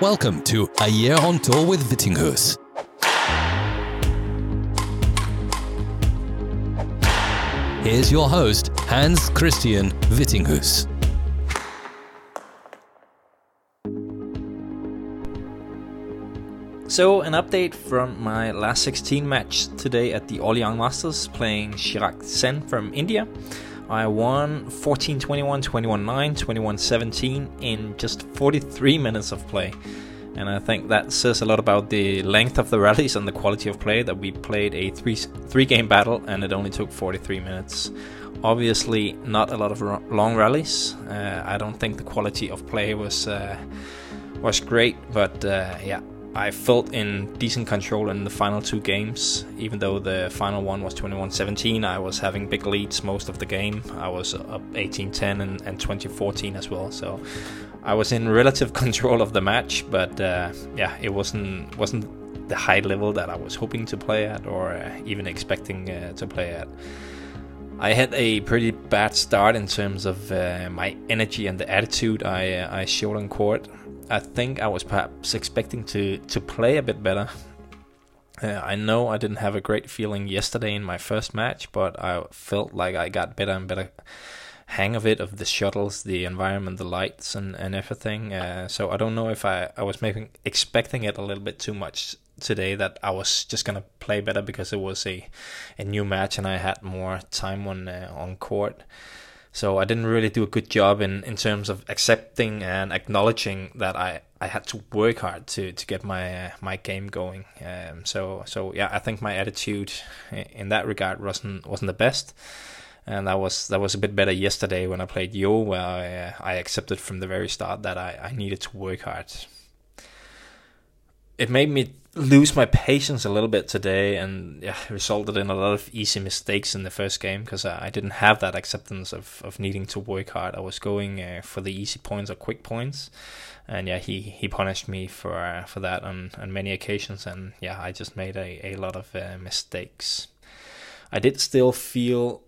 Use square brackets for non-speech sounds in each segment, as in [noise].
Welcome to A Year on Tour with Vittinghus. Here's your host, Hans Christian Vittinghus. So, an update from my last 16 match today at the Orléans Masters, playing Chirag Sen from India. I won 14 21, 21 9, 21 17 in just 43 minutes of play. And I think that says a lot about the length of the rallies and the quality of play that we played a three, three game battle and it only took 43 minutes. Obviously, not a lot of long rallies. Uh, I don't think the quality of play was uh, was great, but uh, yeah, I felt in decent control in the final two games. Even though the final one was 21 17, I was having big leads most of the game. I was up 18 10 and, and 20 14 as well. So I was in relative [laughs] control of the match, but uh, yeah, it wasn't wasn't the high level that I was hoping to play at or uh, even expecting uh, to play at. I had a pretty bad start in terms of uh, my energy and the attitude I, uh, I showed on court. I think I was perhaps expecting to to play a bit better. Uh, I know I didn't have a great feeling yesterday in my first match, but I felt like I got better and better hang of it, of the shuttles, the environment, the lights, and and everything. Uh, so I don't know if I I was making expecting it a little bit too much today that I was just gonna play better because it was a a new match and I had more time on uh, on court. So I didn't really do a good job in, in terms of accepting and acknowledging that I, I had to work hard to, to get my uh, my game going. Um, so so yeah, I think my attitude in that regard wasn't wasn't the best, and that was that was a bit better yesterday when I played Yo, where I, uh, I accepted from the very start that I, I needed to work hard. It made me lose my patience a little bit today, and yeah, resulted in a lot of easy mistakes in the first game because I, I, didn't have that acceptance of, of needing to work hard. I was going uh, for the easy points or quick points, and yeah, he, he punished me for uh, for that on, on many occasions, and yeah, I just made a, a lot of uh, mistakes. I did still feel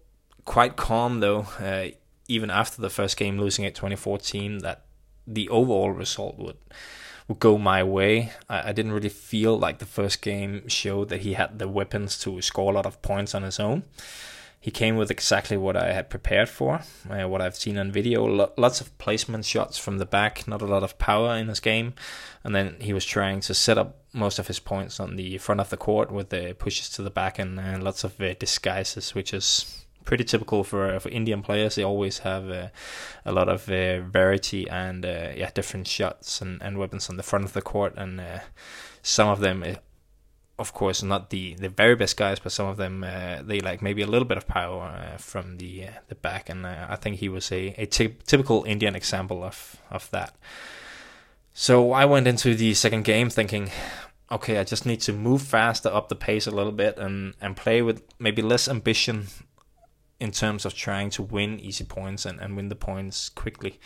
quite calm though, uh, even after the first game losing it 2014, that the overall result would would go my way. I, I, didn't really feel like the first game showed that he had the weapons to score a lot of points on his own. He came with exactly what I had prepared for, uh, what I've seen on video. Lo- lots of placement shots from the back, not a lot of power in his game. And then he was trying to set up most of his points on the front of the court with the pushes to the back and uh, lots of uh, disguises, which is pretty typical for for Indian players. They always have uh, a lot of uh, variety and uh, yeah, different shots and, and weapons on the front of the court, and uh, some of them, uh, of course, not the, the very best guys, but some of them uh, they like maybe a little bit of power from the the back, and I think he was a, a t- typical Indian example of of that. So I went into the second game thinking, okay, I just need to move faster, up the pace a little bit, and and play with maybe less ambition in terms of trying to win easy points and, and win the points quickly,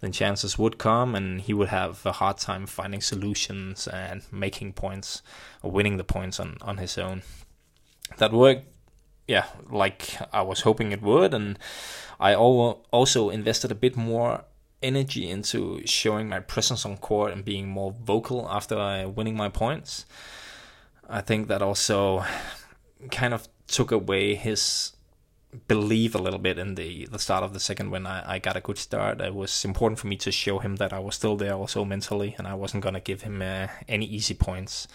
then chances would come and he would have a hard time finding solutions and making points or winning the points on, on his own. That worked, yeah, like I was hoping it would, and I also invested a bit more energy into showing my presence on court and being more vocal after winning my points. I think that also kind of took away his believe a little bit in the the start of the second when I, I got a good start. It was important for me to show him that I was still there also mentally and I wasn't gonna give him uh, any easy points.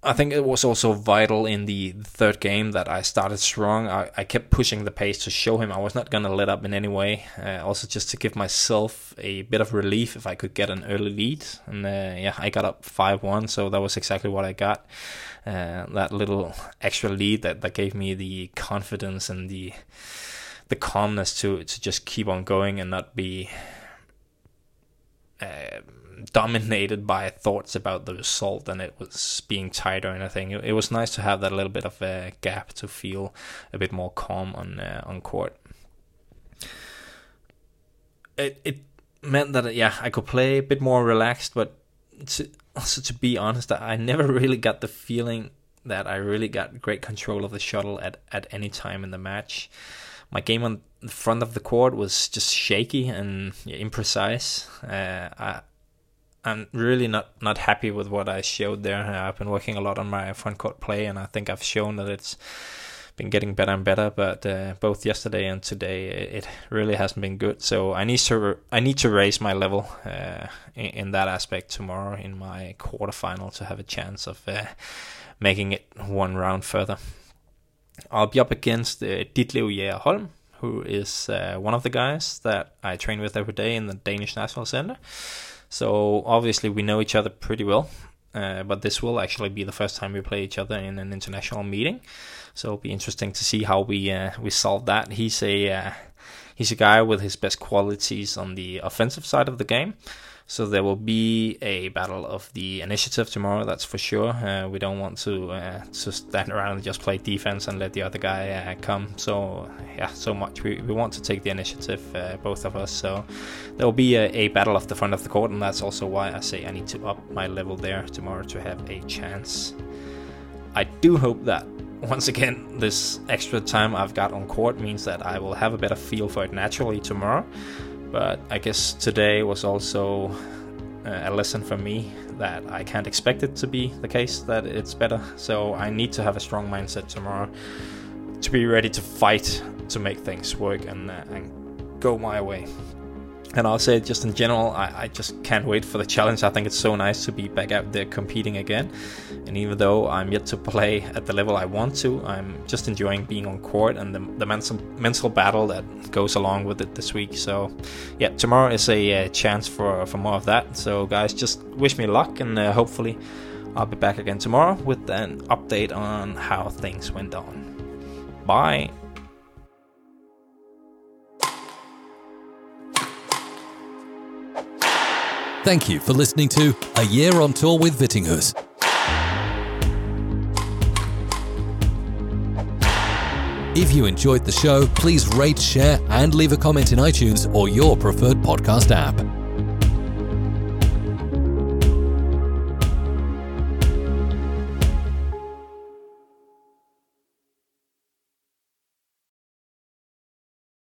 I think it was also vital in the third game that I started strong. I, I kept pushing the pace to show him I was not going to let up in any way. Uh, also, just to give myself a bit of relief if I could get an early lead. And uh, yeah, I got up 5 1, so that was exactly what I got. Uh, that little extra lead that, that gave me the confidence and the the calmness to, to just keep on going and not be. Uh, dominated by thoughts about the result and it was being tight or anything. It, it was nice to have that little bit of a gap to feel a bit more calm on uh, on court. It it meant that yeah I could play a bit more relaxed, but to, also to be honest, I never [laughs] really got the feeling that I really got great control of the shuttle at at any time in the match. My game on the front of the court was just shaky and imprecise. Uh, I I'm really not not happy with what I showed there. I've been working a lot on my front court play, and I think I've shown that it's been getting better and better. But uh, both yesterday and today, it really hasn't been good. So I need to I need to raise my level uh, in, in, that aspect tomorrow in my quarterfinal to have a chance of uh, making it one round further. I'll be up against uh, Ditlev Holm, who is uh, one of the guys that I train with every day in the Danish National Center. So obviously we know each other pretty well, uh, but this will actually be the first time we play each other in an international meeting. So it'll be interesting to see how we uh, we solve that. He's a uh, he's a guy with his best qualities on the offensive side of the game. So there will be a battle of the initiative tomorrow. That's for sure. Uh, we don't want to uh, to stand around and just play defense and let the other guy uh, come. So yeah, so much. We, we want to take the initiative, uh, both of us. So there will be a, a, battle of the front of the court, and that's also why I say I need to up my level there tomorrow to have a chance. I do hope that once again, this extra time I've got on court means that I will have a better feel for it naturally tomorrow. But I guess today was also uh, a lesson for me that I can't expect it to be the case that it's better. So I need to have a strong mindset tomorrow to be ready to fight to make things work and, uh, and go my way. And I'll say just in general, I, I just can't wait for the challenge. I think it's so nice to be back out there competing again. And even though I'm yet to play at the level I want to, I'm just enjoying being on court and the, the mental, mental battle that goes along with it this week. So, yeah, tomorrow is a uh, chance for, for more of that. So, guys, just wish me luck and uh, hopefully I'll be back again tomorrow with an update on how things went on. Bye. Thank you for listening to A Year on Tour with Vittinghus. If you enjoyed the show, please rate, share, and leave a comment in iTunes or your preferred podcast app.